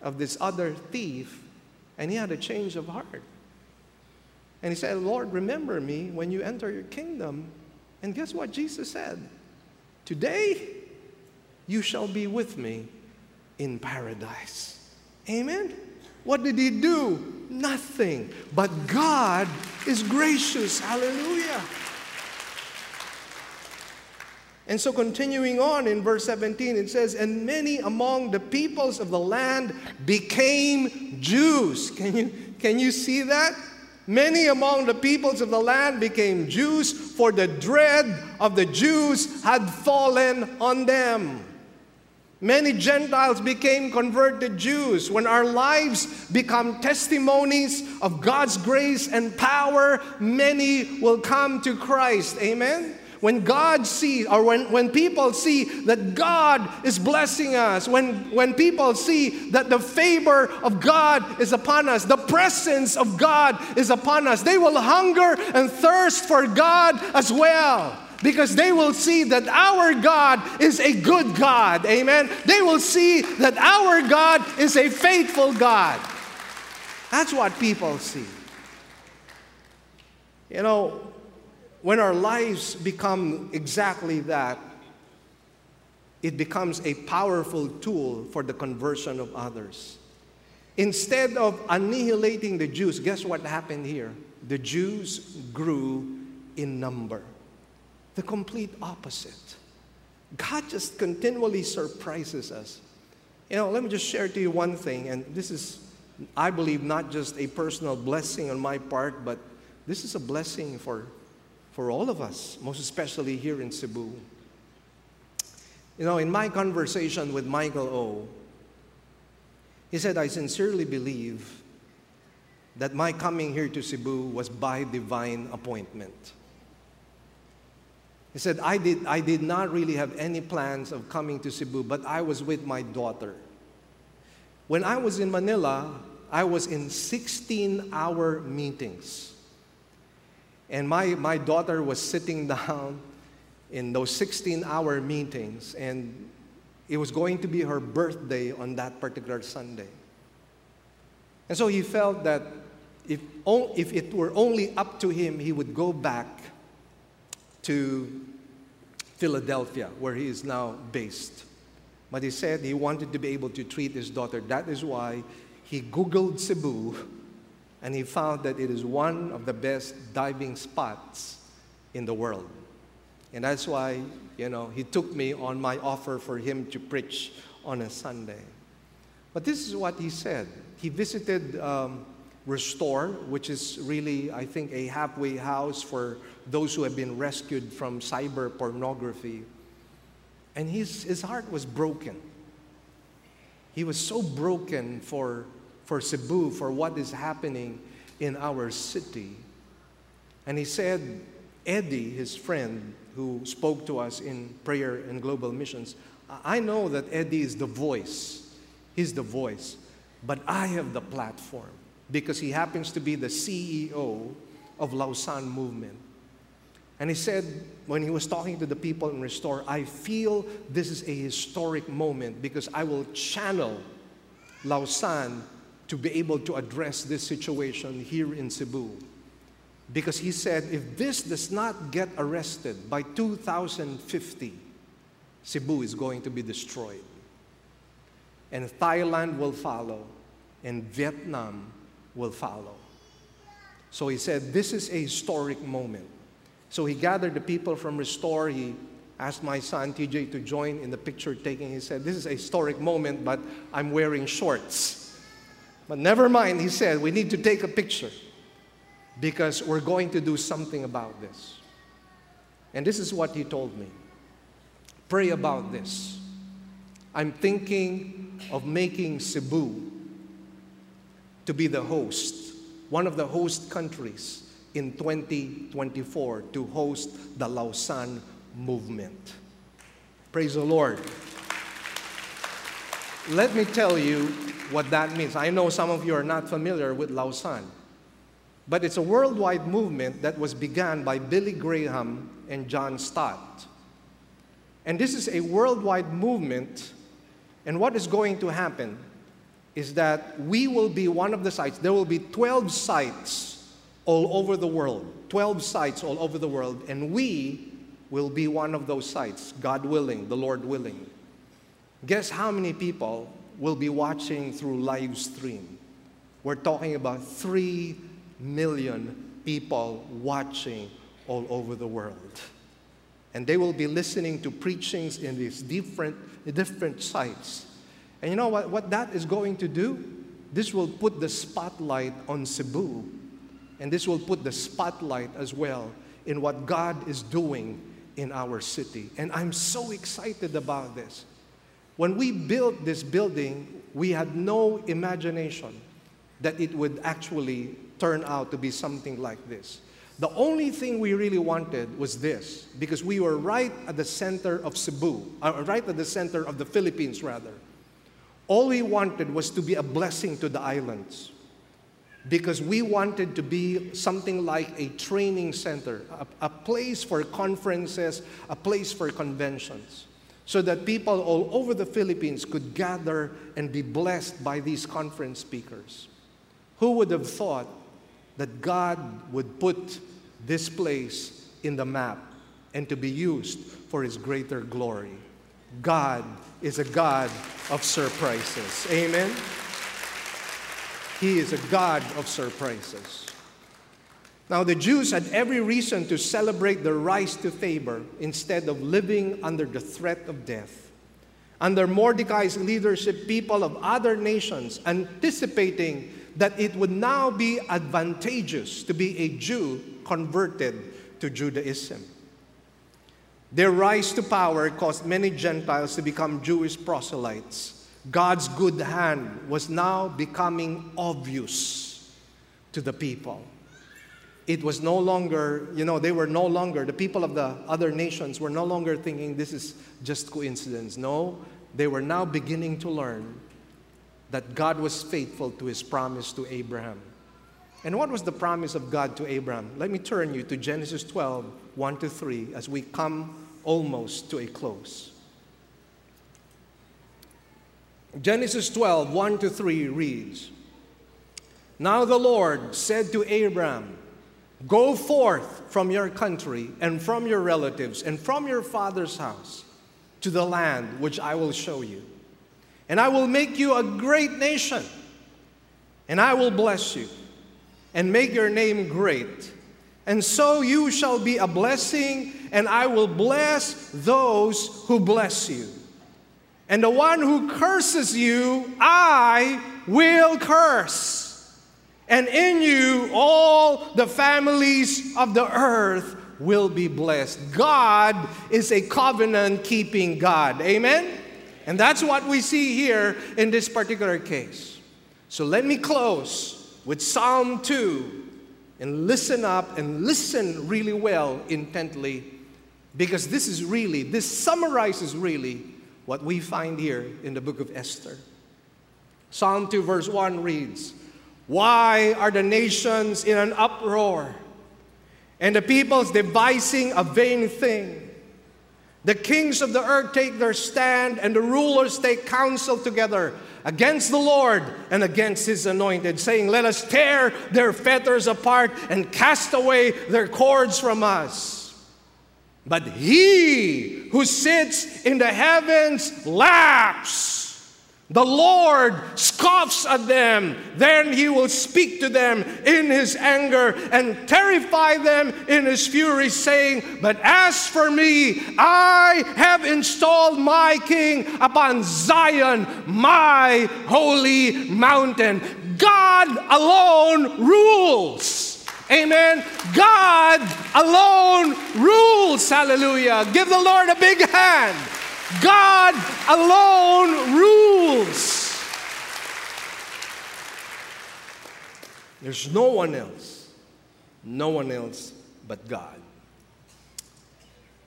of this other thief, and he had a change of heart. And he said, Lord, remember me when you enter your kingdom. And guess what Jesus said? Today you shall be with me in paradise. Amen. What did he do? Nothing. But God is gracious. Hallelujah. And so, continuing on in verse 17, it says, And many among the peoples of the land became Jews. Can you, can you see that? Many among the peoples of the land became Jews, for the dread of the Jews had fallen on them. Many Gentiles became converted Jews. When our lives become testimonies of God's grace and power, many will come to Christ. Amen? When God sees, or when, when people see that God is blessing us, when, when people see that the favor of God is upon us, the presence of God is upon us, they will hunger and thirst for God as well because they will see that our God is a good God. Amen. They will see that our God is a faithful God. That's what people see. You know, when our lives become exactly that, it becomes a powerful tool for the conversion of others. Instead of annihilating the Jews, guess what happened here? The Jews grew in number. The complete opposite. God just continually surprises us. You know, let me just share to you one thing, and this is, I believe, not just a personal blessing on my part, but this is a blessing for for all of us, most especially here in Cebu. You know, in my conversation with Michael O, he said, I sincerely believe that my coming here to Cebu was by divine appointment. He said, I did, I did not really have any plans of coming to Cebu, but I was with my daughter. When I was in Manila, I was in 16 hour meetings and my, my daughter was sitting down in those 16 hour meetings, and it was going to be her birthday on that particular Sunday. And so he felt that if, if it were only up to him, he would go back to Philadelphia, where he is now based. But he said he wanted to be able to treat his daughter. That is why he Googled Cebu and he found that it is one of the best diving spots in the world. And that's why, you know, he took me on my offer for him to preach on a Sunday. But this is what he said. He visited um, Restore, which is really, I think, a halfway house for those who have been rescued from cyber pornography. And his, his heart was broken. He was so broken for for Cebu, for what is happening in our city. And he said, Eddie, his friend, who spoke to us in prayer and global missions, I know that Eddie is the voice. He's the voice. But I have the platform because he happens to be the CEO of Lausanne Movement. And he said, when he was talking to the people in Restore, I feel this is a historic moment because I will channel Lausanne to be able to address this situation here in Cebu. Because he said, if this does not get arrested by 2050, Cebu is going to be destroyed. And Thailand will follow, and Vietnam will follow. So he said, This is a historic moment. So he gathered the people from Restore. He asked my son TJ to join in the picture taking. He said, This is a historic moment, but I'm wearing shorts. But never mind, he said, we need to take a picture because we're going to do something about this. And this is what he told me pray about this. I'm thinking of making Cebu to be the host, one of the host countries in 2024 to host the Lausanne movement. Praise the Lord. Let me tell you what that means. I know some of you are not familiar with Lausanne, but it's a worldwide movement that was begun by Billy Graham and John Stott. And this is a worldwide movement, and what is going to happen is that we will be one of the sites. There will be 12 sites all over the world, 12 sites all over the world, and we will be one of those sites, God willing, the Lord willing. Guess how many people will be watching through live stream? We're talking about 3 million people watching all over the world. And they will be listening to preachings in these different, different sites. And you know what, what that is going to do? This will put the spotlight on Cebu. And this will put the spotlight as well in what God is doing in our city. And I'm so excited about this. When we built this building, we had no imagination that it would actually turn out to be something like this. The only thing we really wanted was this, because we were right at the center of Cebu, uh, right at the center of the Philippines, rather. All we wanted was to be a blessing to the islands, because we wanted to be something like a training center, a, a place for conferences, a place for conventions, so that people all over the Philippines could gather and be blessed by these conference speakers. Who would have thought that God would put this place in the map and to be used for His greater glory. God is a God of surprises. Amen? He is a God of surprises. Now, the Jews had every reason to celebrate their rise to favor instead of living under the threat of death. Under Mordecai's leadership, people of other nations, anticipating that it would now be advantageous to be a Jew, converted to Judaism. Their rise to power caused many Gentiles to become Jewish proselytes. God's good hand was now becoming obvious to the people. It was no longer, you know, they were no longer, the people of the other nations were no longer thinking this is just coincidence. No, they were now beginning to learn that God was faithful to his promise to Abraham. And what was the promise of God to Abraham? Let me turn you to Genesis 12, 1 to 3, as we come almost to a close. Genesis 12, 1 to 3 reads Now the Lord said to Abraham, Go forth from your country and from your relatives and from your father's house to the land which I will show you. And I will make you a great nation, and I will bless you and make your name great. And so you shall be a blessing, and I will bless those who bless you. And the one who curses you, I will curse. And in you, all the families of the earth will be blessed. God is a covenant keeping God. Amen? And that's what we see here in this particular case. So let me close with Psalm 2 and listen up and listen really well intently because this is really, this summarizes really what we find here in the book of Esther. Psalm 2, verse 1 reads, Why are the nations in an uproar and the peoples devising a vain thing? The kings of the earth take their stand, and the rulers take counsel together against the Lord and against his anointed, saying, Let us tear their fetters apart and cast away their cords from us. But he who sits in the heavens laughs. The Lord scoffs at them. Then he will speak to them in his anger and terrify them in his fury, saying, But as for me, I have installed my king upon Zion, my holy mountain. God alone rules. Amen. God alone rules. Hallelujah. Give the Lord a big hand. God alone rules. There's no one else, no one else but God.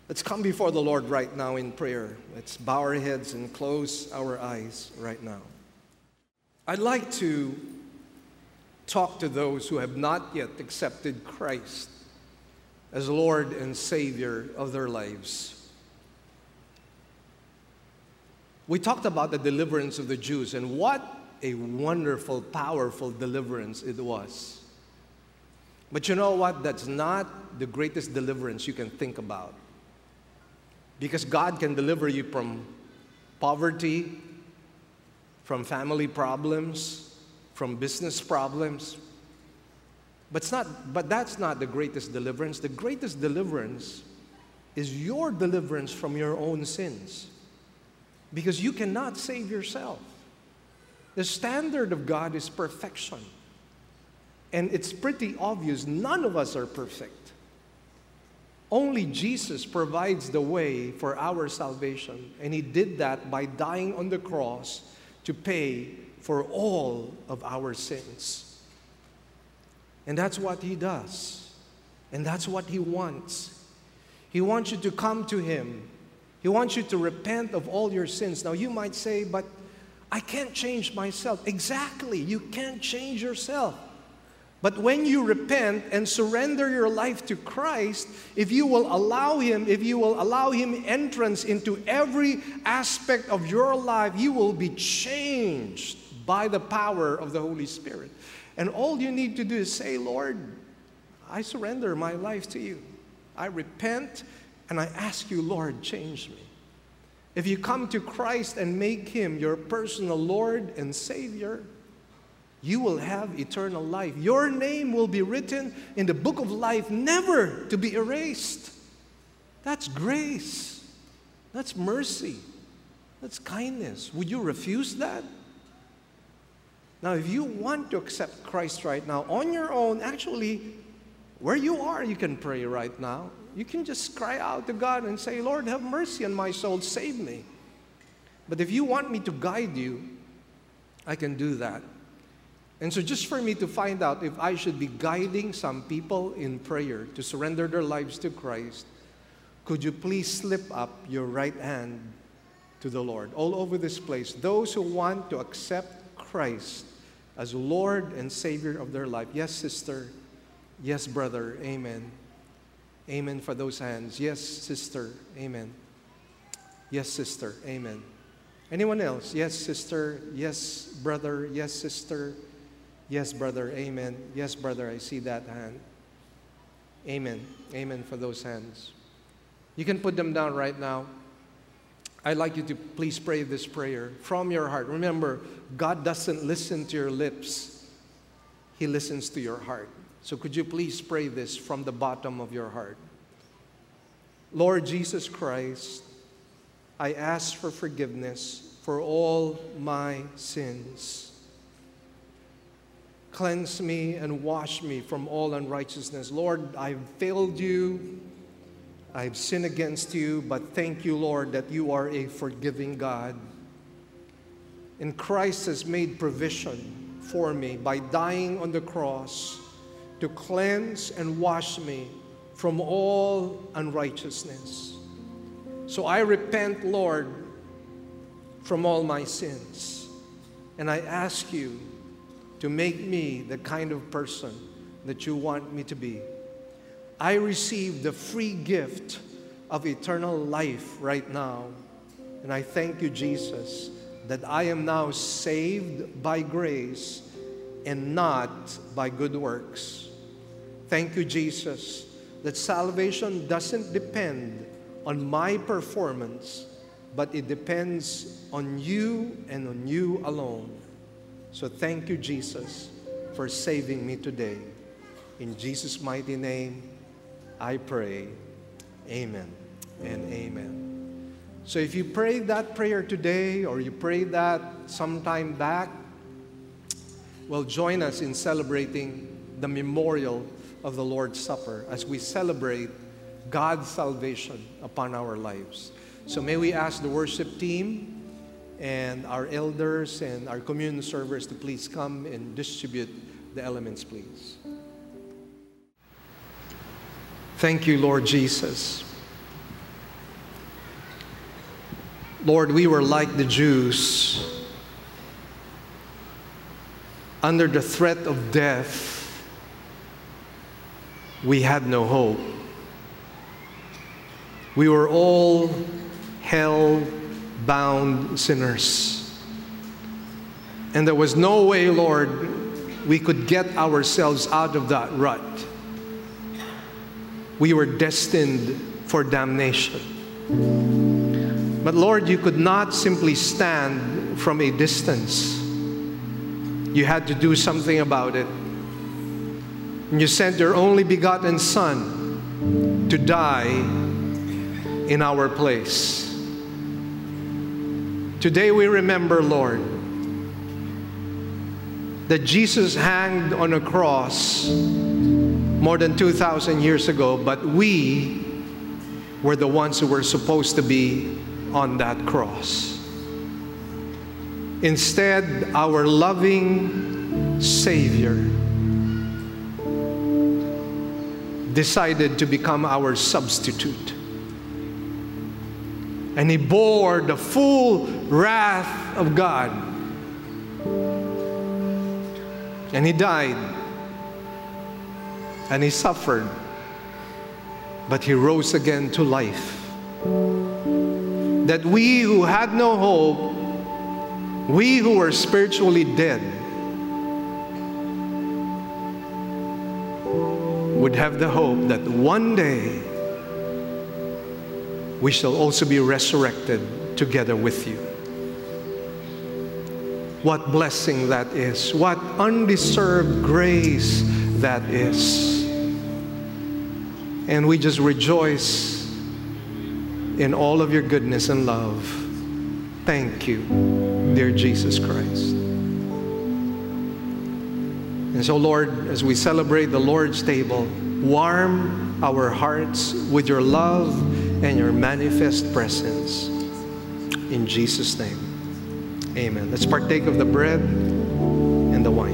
Let's come before the Lord right now in prayer. Let's bow our heads and close our eyes right now. I'd like to talk to those who have not yet accepted Christ as Lord and Savior of their lives. We talked about the deliverance of the Jews, and what a wonderful, powerful deliverance it was. But you know what? That's not the greatest deliverance you can think about. Because God can deliver you from poverty, from family problems, from business problems. But, not, but that's not the greatest deliverance. The greatest deliverance is your deliverance from your own sins. Because you cannot save yourself. The standard of God is perfection. And it's pretty obvious none of us are perfect. Only Jesus provides the way for our salvation. And He did that by dying on the cross to pay for all of our sins. And that's what He does. And that's what He wants. He wants you to come to Him. He wants you to repent of all your sins. Now, you might say, but I can't change myself. Exactly, you can't change yourself. But when you repent and surrender your life to Christ, if you will allow Him, if you will allow Him entrance into every aspect of your life, you will be changed by the power of the Holy Spirit. And all you need to do is say, Lord, I surrender my life to you. I repent and I ask you, Lord, change me. If you come to Christ and make Him your personal Lord and Savior, you will have eternal life. Your name will be written in the book of life, never to be erased. That's grace. That's mercy. That's kindness. Would you refuse that? Now, if you want to accept Christ right now on your own, actually, where you are, you can pray right now. You can just cry out to God and say, Lord, have mercy on my soul, save me. But if you want me to guide you, I can do that. And so, just for me to find out if I should be guiding some people in prayer to surrender their lives to Christ, could you please slip up your right hand to the Lord all over this place? Those who want to accept Christ as Lord and Savior of their life. Yes, sister. Yes, brother. Amen. Amen for those hands. Yes, sister. Amen. Yes, sister. Amen. Anyone else? Yes, sister. Yes, brother. Yes, sister. Yes, brother. Amen. Yes, brother. I see that hand. Amen. Amen for those hands. You can put them down right now. I'd like you to please pray this prayer from your heart. Remember, God doesn't listen to your lips, He listens to your heart. So could you please pray this from the bottom of your heart? Lord Jesus Christ, I ask for forgiveness for all my sins. Cleanse me and wash me from all unrighteousness. Lord, I've failed you. I've sinned against you, but thank you, Lord, that you are a forgiving God. And Christ has made provision for me by dying on the cross to cleanse and wash me from all unrighteousness. So I repent, Lord, from all my sins. And I ask you to make me the kind of person that you want me to be. I receive the free gift of eternal life right now. And I thank you, Jesus, that I am now saved by grace and not by good works. Thank you, Jesus, that salvation doesn't depend on my performance, but it depends on you and on you alone. So thank you, Jesus, for saving me today. In Jesus' mighty name, I pray. Amen and amen. So if you prayed that prayer today or you prayed that sometime back, well, join us in celebrating the memorial of the Lord's Supper as we celebrate God's salvation upon our lives. So may we ask the worship team and our elders and our communion servers to please come and distribute the elements, please. Thank you, Lord Jesus. Lord, we were like the Jews under the threat of death. We had no hope. We were all hell bound sinners. And there was no way, Lord, we could get ourselves out of that rut. We were destined for damnation. But Lord, you could not simply stand from a distance. You had to do something about it. And you sent your only begotten Son to die in our place. Today we remember, Lord, that Jesus hanged on a cross more than 2,000 years ago, but we were the ones who were supposed to be on that cross. Instead, our loving Savior decided to become our substitute. And he bore the full wrath of God. And he died. And he suffered. But he rose again to life. That we who had no hope, we who were spiritually dead, would have the hope that one day we shall also be resurrected together with you. What blessing that is. What undeserved grace that is. And we just rejoice in all of your goodness and love. Thank you, dear Jesus Christ. And so, Lord, as we celebrate the Lord's table, warm our hearts with your love and your manifest presence. In Jesus' name, amen. Let's partake of the bread and the wine.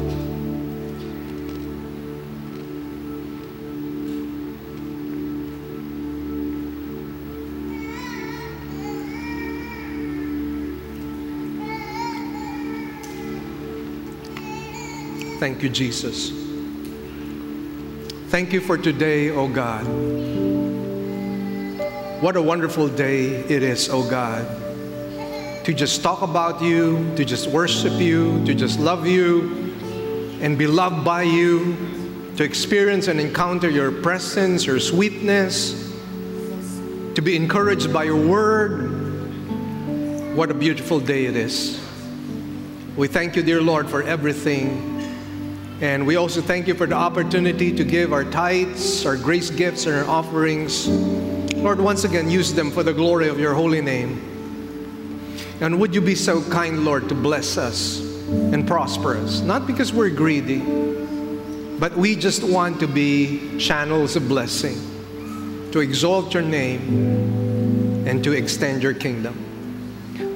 Thank you, Jesus. Thank you for today, O oh God. What a wonderful day it is, O oh God, to just talk about you, to just worship you, to just love you, and be loved by you, to experience and encounter your presence, your sweetness, to be encouraged by your word. What a beautiful day it is. We thank you, dear Lord, for everything and we also thank you for the opportunity to give our tithes, our grace gifts, and our offerings. Lord, once again, use them for the glory of your holy name. And would you be so kind, Lord, to bless us and prosper us? Not because we're greedy, but we just want to be channels of blessing, to exalt your name, and to extend your kingdom.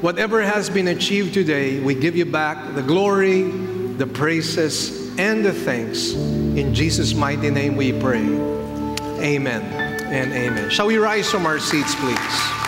Whatever has been achieved today, we give you back the glory, the praises, and the thanks. In Jesus' mighty name we pray. Amen and amen. Shall we rise from our seats, please?